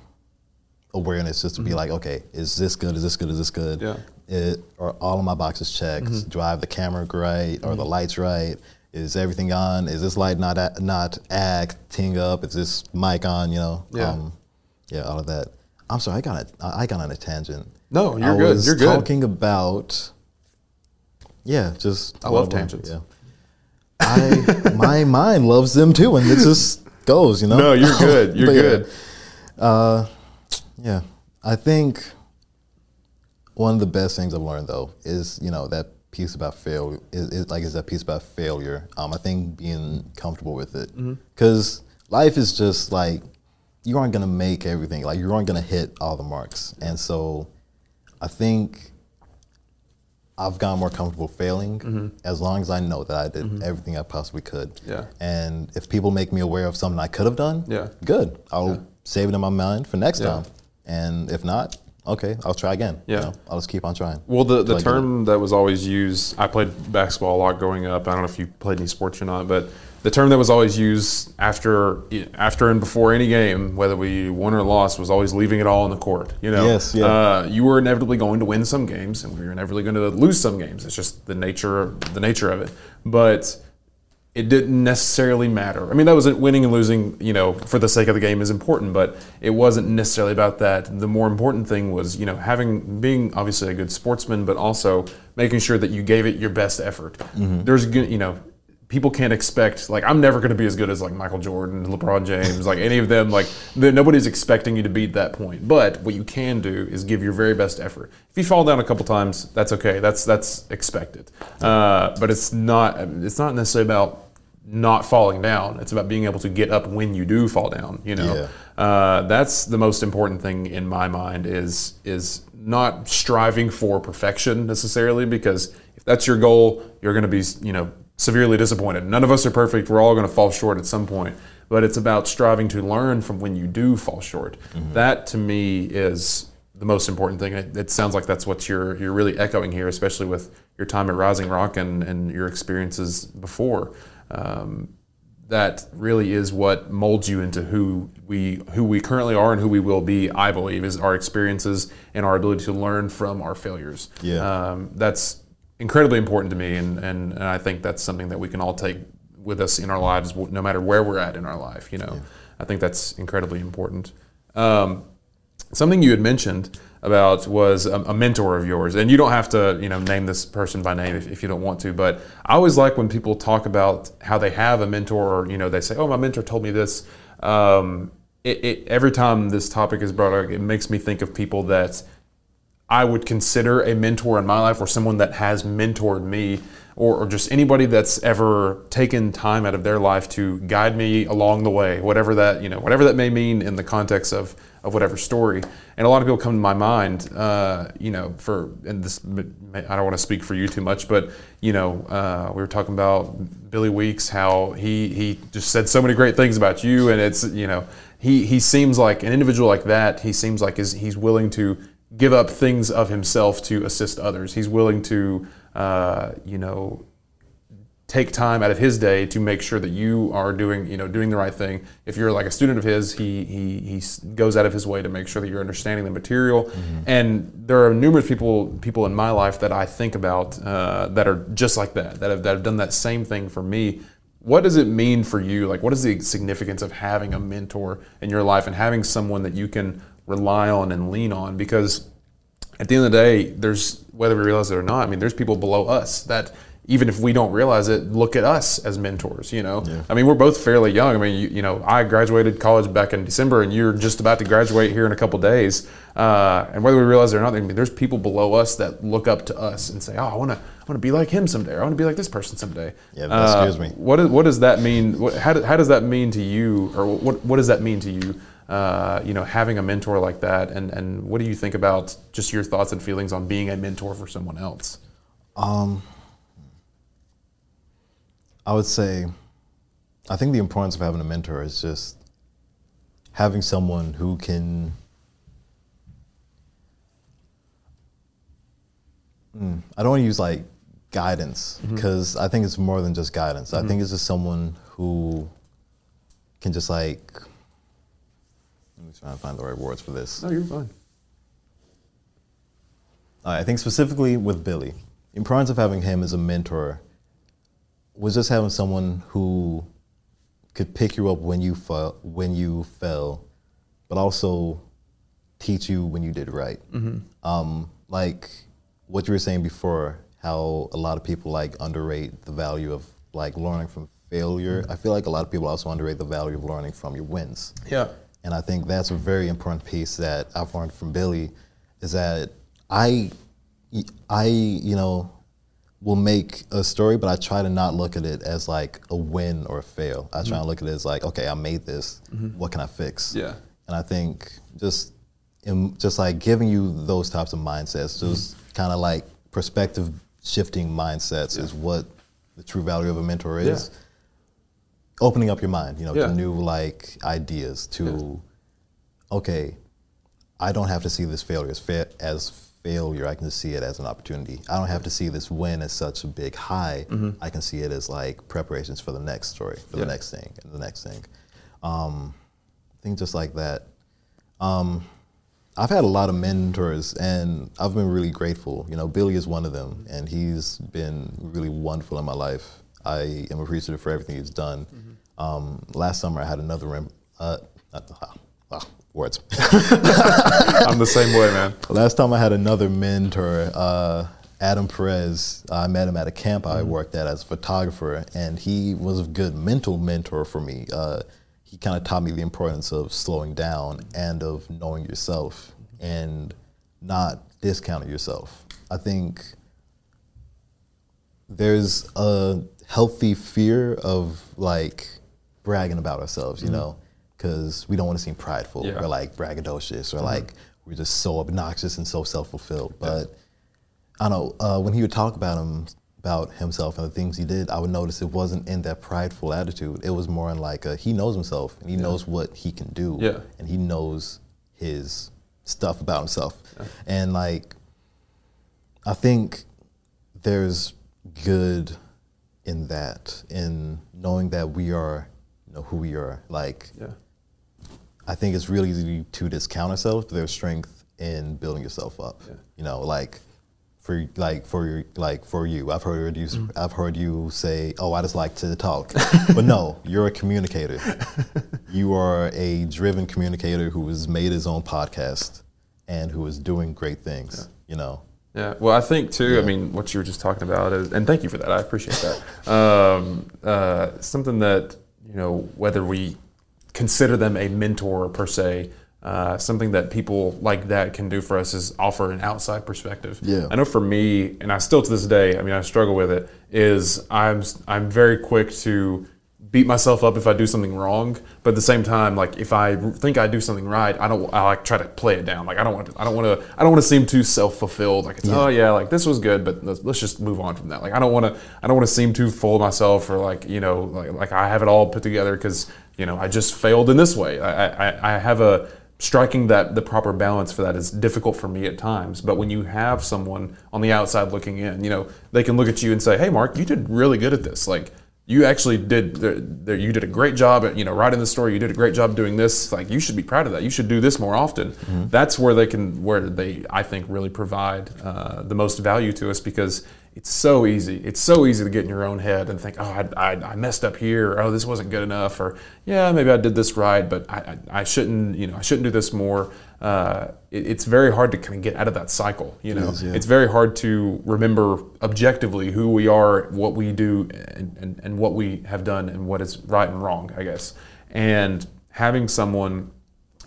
awareness just to be mm-hmm. like, okay, is this good? Is this good? Is this good?
Yeah.
It, are all of my boxes checked? Mm-hmm. Do I have the camera right? Are the mm-hmm. lights right? Is everything on? Is this light not a- not acting up? Is this mic on? You know,
Yeah.
Um, yeah, all of that. I'm sorry, I got a, I got on a tangent.
No, you're
I
good.
was
You're good.
Talking about, yeah, just
I love tangents.
Yeah, I my mind loves them too, and it just goes. You know.
No, you're good. You're
But yeah.
good.
Uh, yeah, I think one of the best things I've learned though is you know that piece about failure is, is like is that piece about failure. Um, I think being comfortable with it
Mm-hmm.
because life is just like you aren't gonna make everything like you aren't gonna hit all the marks, and so I think. I've gotten more comfortable failing as long as I know that I did everything I possibly could.
Mm-hmm. Yeah.
And if people make me aware of something I could have done,
Yeah.
good. I'll save it in my mind for next
Yeah.
time. And if not, okay, I'll try again. you
Yeah.
know? I'll just keep on trying.
Well, the, the
Till I get it.
term that was always used, I played basketball a lot growing up. I don't know if you played any sports or not, but the term that was always used after after and before any game, whether we won or lost, was always leaving it all on the court. You know,
Yes, yeah.
uh, you were inevitably going to win some games, and we were inevitably going to lose some games. It's just the nature the nature of it. But it didn't necessarily matter. I mean, that wasn't winning and losing, you know, for the sake of the game is important, but it wasn't necessarily about that. The more important thing was, you know, having being obviously a good sportsman, but also making sure that you gave it your best effort. Mm-hmm. There's, good- you know, people can't expect like I'm never going to be as good as like Michael Jordan, LeBron James, like any of them. Like nobody's expecting you to beat that point. But what you can do is give your very best effort. If you fall down a couple times, that's okay. That's that's expected. Uh, but it's not. It's not necessarily about not falling down. It's about being able to get up when you do fall down. You know, uh, that's the most important thing in my mind. Is is not striving for perfection necessarily because if that's your goal, you're going to be you know severely disappointed. None of us are perfect. We're all going to fall short at some point. But it's about striving to learn from when you do fall short. That to me is the most important thing. It, it sounds like that's what you're you're really echoing here, especially with your time at Rising Rock and, and your experiences before. Um, that really is what molds you into who we who we currently are and who we will be. I believe is our experiences and our ability to learn from our failures.
Yeah.
Um, that's incredibly important to me, and, and and I think that's something that we can all take with us in our lives, no matter where we're at in our life. You know, I think that's incredibly important. Um, something you had mentioned about was a, a mentor of yours, and you don't have to, you know, name this person by name if, if you don't want to. But I always like when people talk about how they have a mentor, or you know, they say, "Oh, my mentor told me this." Um, it, it, every time this topic is brought up, it makes me think of people that I would consider a mentor in my life or someone that has mentored me or, or just anybody that's ever taken time out of their life to guide me along the way, whatever that, you know, whatever that may mean in the context of, of whatever story. And a lot of people come to my mind, uh, you know, for, and this, I don't want to speak for you too much, but, you know, uh, we were talking about Billy Weeks, how he, he just said so many great things about you. And it's, you know, he, he seems like an individual like that. He seems like is, he's willing to give up things of himself to assist others. He's willing to, uh, you know, take time out of his day to make sure that you are doing, you know, doing the right thing. If you're like a student of his, he he he goes out of his way to make sure that you're understanding the material. And there are numerous people people in my life that I think about uh, that are just like that, that have that have done that same thing for me. What does it mean for you? Like, what is the significance of having a mentor in your life and having someone that you can rely on and lean on? Because at the end of the day, there's whether we realize it or not. I mean, there's people below us that even if we don't realize it, look at us as mentors. You know, I mean, we're both fairly young. I mean, you, you know, I graduated college back in December, and you're just about to graduate here in a couple days. Uh, and whether we realize it or not, I mean, there's people below us that look up to us and say, "Oh, I want to, I want to be like him someday. Or I want to be like this person someday."
Yeah, that scares me.
What, is, what does that mean? What, how, do, how does that mean to you, or what, what does that mean to you? Uh, you know, having a mentor like that, and, and what do you think about just your thoughts and feelings on being a mentor for someone else?
Um, I would say, I think the importance of having a mentor is just having someone who can. Mm, I don't want to use like guidance because I think it's more than just guidance. I think it's just someone who can just like. Let me try to find the right words for this.
No, you're fine.
I think specifically with Billy, the importance of having him as a mentor was just having someone who could pick you up when you fell, when you fell, but also teach you when you did right. Um, like what you were saying before, how a lot of people like underrate the value of like learning from failure. I feel like a lot of people also underrate the value of learning from your wins.
Yeah.
And I think that's a very important piece that I've learned from Billy is that I, I, you know, will make a story, but I try to not look at it as like a win or a fail. I try to look at it as like, okay, I made this. Mm-hmm. What can I fix?
Yeah.
And I think just, in, just like giving you those types of mindsets, just kind of like perspective shifting mindsets is what the true value of a mentor is.
Yeah.
Opening up your mind, you know,
Yeah.
to new like ideas, to okay, I don't have to see this failure as, fa- as failure. I can just see it as an opportunity. I don't have to see this win as such a big high. I can see it as like preparations for the next story, for
Mm-hmm. Yeah.
the next thing, and the next thing. Um, I think just like that. Um, I've had a lot of mentors, and I've been really grateful. You know, Billy is one of them, and he's been really wonderful in my life. I am appreciative for everything he's done. Um, last summer, I had another rem- uh, not, ah, ah, words.
I'm the same way, man.
Last time I had another mentor, uh, Adam Perez. I met him at a camp I worked at as a photographer, and he was a good mental mentor for me. Uh, he kind of taught me the importance of slowing down and of knowing yourself and not discounting yourself. I think there's a healthy fear of like bragging about ourselves, you know, because we don't want to seem prideful
Yeah.
or like braggadocious or like we're just so obnoxious and so self-fulfilled. But I don't know uh, when he would talk about him about himself and the things he did, I would notice it wasn't in that prideful attitude. It was more in like a, he knows himself and he knows what he can do
Yeah.
and he knows his stuff about himself. And like I think there's good in that, in knowing that we are, you know, who we are. Like,
Yeah.
I think it's really easy to discount ourselves, but there's strength in building yourself up.
Yeah.
You know, like for like for your like for you, I've heard you
Mm.
I've heard you say, "Oh, I just like to talk," but no, you're a communicator. you are a driven communicator who has made his own podcast and who is doing great things. You know,
Yeah. Well, I think too. I mean, what you were just talking about is, and thank you for that. I appreciate that. um, uh, something that you know, whether we consider them a mentor per se, uh, something that people like that can do for us is offer an outside perspective.
Yeah.
I know for me, and I still to this day, I mean, I struggle with it. Is I'm I'm very quick to beat myself up if I do something wrong, but at the same time, like if I think I do something right, I don't. I like try to play it down. Like I don't want. To, I don't want to. I don't want to seem too self fulfilled. Like it's oh yeah, like this was good, but let's, let's just move on from that. Like I don't want to. I don't want to seem too full of myself or like you know like like I have it all put together because you know I just failed in this way. I I, I have a striking that the proper balance for that is difficult for me at times but when you have someone on the outside looking in you know they can look at you and say hey mark you did really good at this like you actually did the, the, you did a great job at you know writing the story. You did a great job doing this. Like you should be proud of that. You should do this more often. That's where they can where they i think really provide uh, the most value to us because it's so easy. It's so easy to get in your own head and think oh i, I, I messed up here. Or, oh this wasn't good enough or yeah maybe i did this right but i, I, I shouldn't you know i shouldn't do this more uh, it, it's very hard to kind of get out of that cycle you know
is, yeah.
it's very hard to remember objectively who we are, what we do, and, and, and what we have done, and what is right and wrong, I guess. And having someone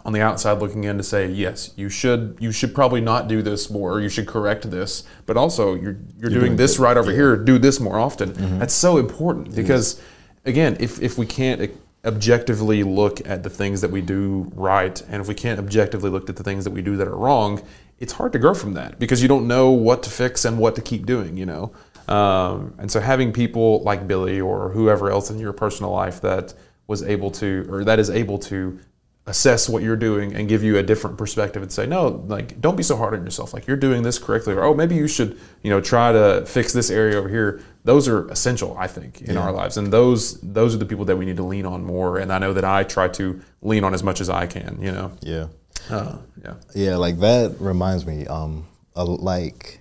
on the outside looking in to say, yes, you should you should probably not do this more, or you should correct this, but also you're you're, doing,
doing
this right over here, do this more often. That's so important because again, if if we can't objectively look at the things that we do right, and if we can't objectively look at the things that we do that are wrong, it's hard to grow from that because you don't know what to fix and what to keep doing. You know, Um, and so having people like Billy or whoever else in your personal life that was able to, or that is able to assess what you're doing and give you a different perspective and say, no, like don't be so hard on yourself. Like you're doing this correctly, or oh, maybe you should, you know, try to fix this area over here. Those are essential, I think, in our lives, and those those are the people that we need to lean on more. And I know that I try to lean on as much as I can. You know,
Yeah.
uh, yeah,
Yeah, like that reminds me, um, a, like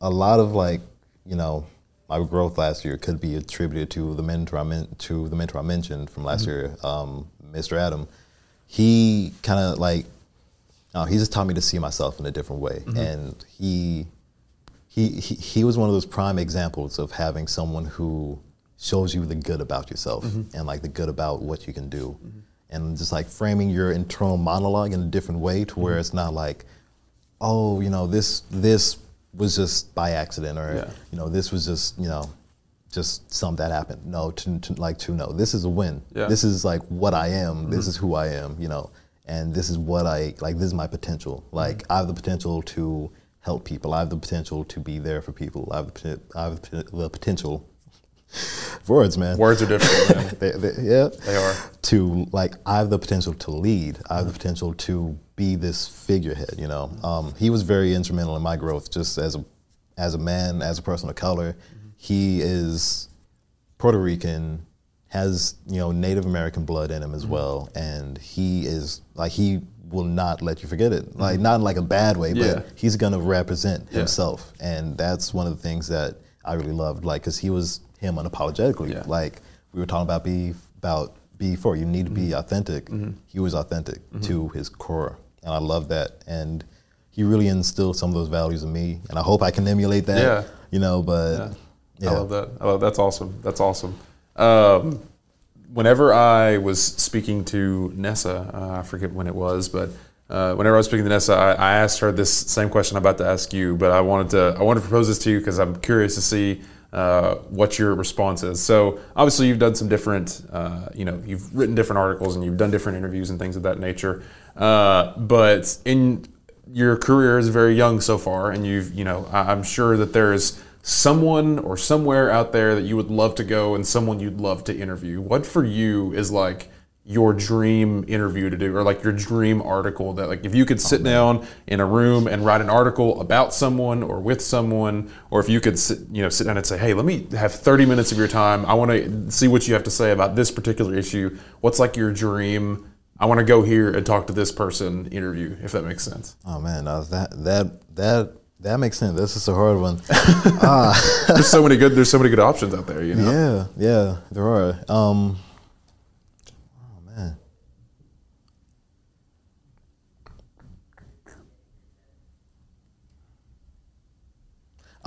a lot of like, you know, my growth last year could be attributed to the mentor I men- to the mentor I mentioned from last year, um, Mr. Adam. He kind of like, uh, he just taught me to see myself in a different way, and he, he he he was one of those prime examples of having someone who shows you the good about yourself mm-hmm. and like the good about what you can do, mm-hmm. and just like framing your internal monologue in a different way to where mm-hmm. it's not like, oh, you know, this this was just by accident, or
Yeah.
you know, this was just you know, just something that happened. No, to, to like to know this is a win.
Yeah.
This is like what I am. This is who I am. You know, and this is what I like. This is my potential. Like I have the potential to help people. I have the potential to be there for people. I have the, I have the poten- the potential. Words, man.
words are different. Man.
They, they, yeah,
They are.
To like, I have the potential to lead. I have the potential to be this figurehead. You know, um, he was very instrumental in my growth, just as a as a man, as a person of color. He is Puerto Rican, has you know Native American blood in him as mm-hmm. well, and he is like he will not let you forget it. Like mm-hmm. not in like a bad way,
Yeah.
but he's gonna represent
Yeah.
himself, and that's one of the things that I really loved. Like, cause he was him unapologetically.
Yeah.
Like we were talking about be about before, you need to be
Mm-hmm.
authentic. Mm-hmm. He was authentic to his core, and I love that. And he really instilled some of those values in me, and I hope I can emulate that.
Yeah.
You know, but
Yeah.
yeah,
I love that. I love, that's awesome. That's awesome. Um, whenever I was speaking to Nessa, uh, I forget when it was, but uh, whenever I was speaking to Nessa, I, I asked her this same question I'm about to ask you, but I wanted to I wanted to propose this to you because I'm curious to see uh, what your response is. So obviously you've done some different, uh, you know, you've written different articles and you've done different interviews and things of that nature, uh, but in your career is very young so far, and you've, you know, I- I'm sure that there's someone or somewhere out there that you would love to go and someone you'd love to interview. What for you is like your dream interview to do, or like your dream article that, like, if you could sit down in a room and write an article about someone or with someone, or if you could sit, you know, sit down and say, hey, let me have 30 minutes of your time. I want to see what you have to say about this particular issue. What's like your dream? I want to go here and talk to this person interview, if that makes sense.
Oh man, uh, that that that that makes sense. This is a hard one.
there's so many good there's so many good options out there you know
yeah, yeah, there are. Um, oh man.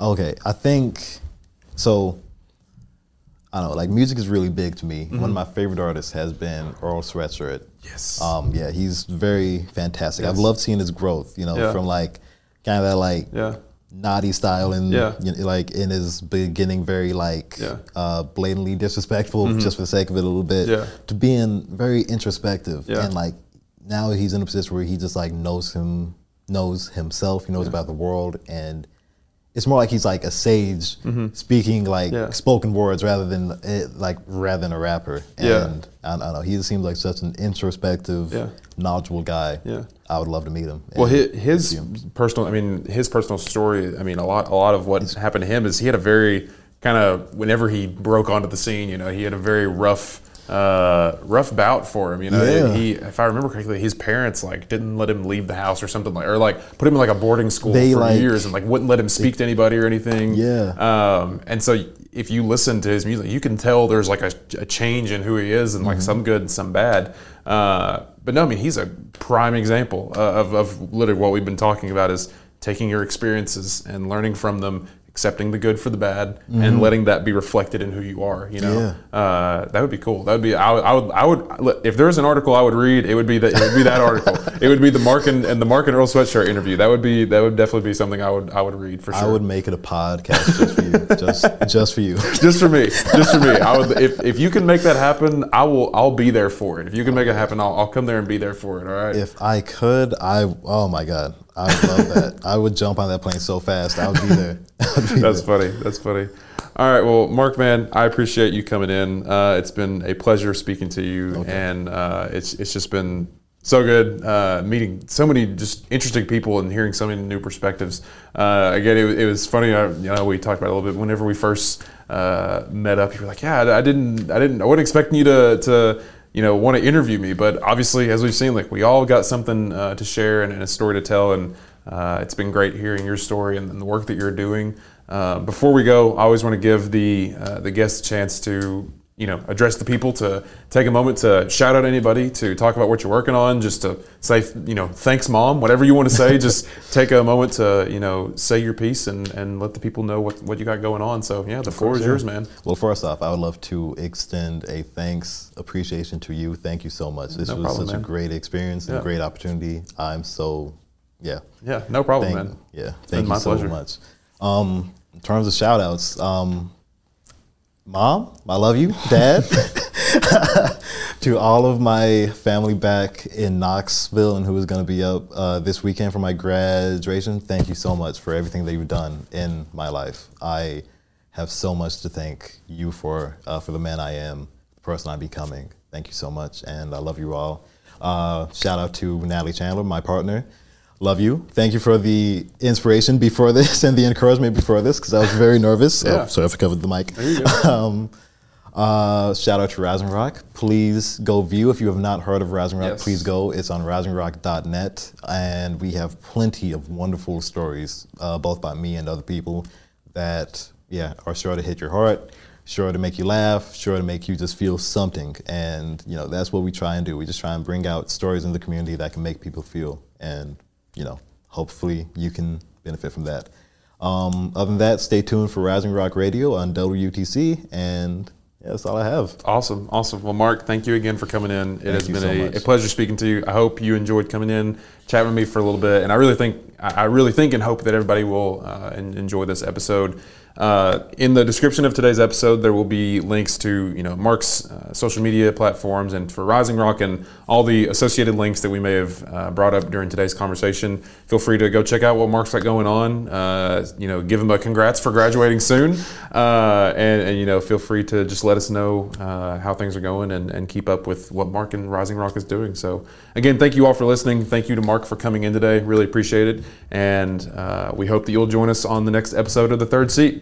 Okay, I think so. I don't know, like music is really big to me. One of my favorite artists has been Earl Sweatshirt.
yes
Um, yeah, he's very fantastic. I've loved seeing his growth. You know,
Yeah.
from like kind of that like
yeah
naughty style and
Yeah.
you know, like in his beginning very like
Yeah.
uh, blatantly disrespectful just for the sake of it a little bit
Yeah.
to being very introspective and like now he's in a position where he just like knows him knows himself he knows about the world and it's more like he's like a sage speaking like
Mm-hmm. Yeah.
spoken words rather than eh, like rather than a rapper
Yeah.
and I, I don't know he seems like such an introspective
Yeah.
knowledgeable guy
Yeah.
I would love to meet him
well his personal i mean his personal story i mean a lot a lot of what happened to him is he had a very kind of whenever he broke onto the scene you know he had a very rough uh, rough bout for him, you know.
Yeah.
He, if I remember correctly, his parents like didn't let him leave the house or something like, or like put him in like a boarding school
They,
for
like-
years and like wouldn't let him speak to anybody or anything.
Yeah.
Um, and so if you listen to his music, you can tell there's like a, a change in who he is, and like
Mm-hmm.
some good, and some bad. Uh, but no, I mean he's a prime example uh, of, of literally what we've been talking about is taking your experiences and learning from them, accepting the good for the bad, and letting that be reflected in who you are. You know,
Mm-hmm. Yeah.
uh, that would be cool. That would be I would, I would I would if there was an article I would read, it would be that it would be that article. It would be the Mark and, and the Mark and Earl sweatshirt interview. That would be that would definitely be something I would I would read for sure.
I would make it a podcast just for you, just just for you.
just for me, just for me. I would if, if you can make that happen, I will I'll be there for it. If you can make it happen, I'll, I'll come there and be there for it. All right.
If I could, I oh my god, I would love that. I would jump on that plane so fast. I would be there. Be
That's
there.
funny. That's funny. All right. Well, Mark, man, I appreciate you coming in. Uh, it's been a pleasure speaking to you, and uh, it's it's just been so good uh, meeting so many just interesting people and hearing so many new perspectives. Uh, again, it, it was funny. I, you know, we talked about it a little bit whenever we first uh, met up. You were like, "Yeah, I, I didn't, I didn't, I wasn't expecting you to to." You know, want to interview me, but obviously, as we've seen, like we all got something uh, to share and, and a story to tell, and uh, it's been great hearing your story and, and the work that you're doing. Uh, before we go, I always want to give the uh, the guests a chance to you know address the people, to take a moment to shout out anybody, to talk about what you're working on, just to say you know thanks, mom, whatever you want to say. just take a moment to you know say your piece and, and let the people know what, what you got going on. So yeah, the floor is
yeah.
yours, man.
Well, first off, I would love to extend a thanks, appreciation to you. Thank you so much. This
No
was
problem,
such
man.
a great experience and
Yeah.
a great opportunity. I'm so, yeah.
Yeah, no problem,
Thank,
man.
Yeah, thank you
my
so
pleasure.
much. Um, in terms of shout outs, um, mom, I love you. Dad, to all of my family back in Knoxville and who is going to be up uh, this weekend for my graduation, thank you so much for everything that you've done in my life. I have so much to thank you for, uh, for the man I am, the person I'm becoming. Thank you so much, and I love you all. Uh, shout out to Natalie Chandler, my partner. Love you. Thank you for the inspiration before this and the encouragement before this because I was very nervous.
Yeah.
Oh, sorry if I covered the mic.
There you go.
Um, uh, shout out to Rising Rock. Please go view. If you have not heard of Rising Rock,
Yes.
please go. It's on risingrock.net. And we have plenty of wonderful stories, uh, both by me and other people, that, yeah, are sure to hit your heart, sure to make you laugh, sure to make you just feel something. And, you know, that's what we try and do. We just try and bring out stories in the community that can make people feel. And, you know, hopefully you can benefit from that. Um, other than that, stay tuned for Rising Rock Radio on WTC. And yeah, that's all I have.
Awesome, awesome. Well, Mark, thank you again for coming in. It has been
so
a, a pleasure speaking to you. I hope you enjoyed coming in, chatting with me for a little bit, and I really think, I I really think and hope that everybody will uh, enjoy this episode. Uh, in the description of today's episode, there will be links to you know Mark's uh, social media platforms and for Rising Rock and all the associated links that we may have uh, brought up during today's conversation. Feel free to go check out what Mark's got going on. Uh, you know, give him a congrats for graduating soon, uh, and, and you know, feel free to just let us know uh, how things are going and, and keep up with what Mark and Rising Rock is doing. So, again, thank you all for listening. Thank you to Mark for coming in today. Really appreciate it, and we hope that you'll join us on the next episode of the Third Seat.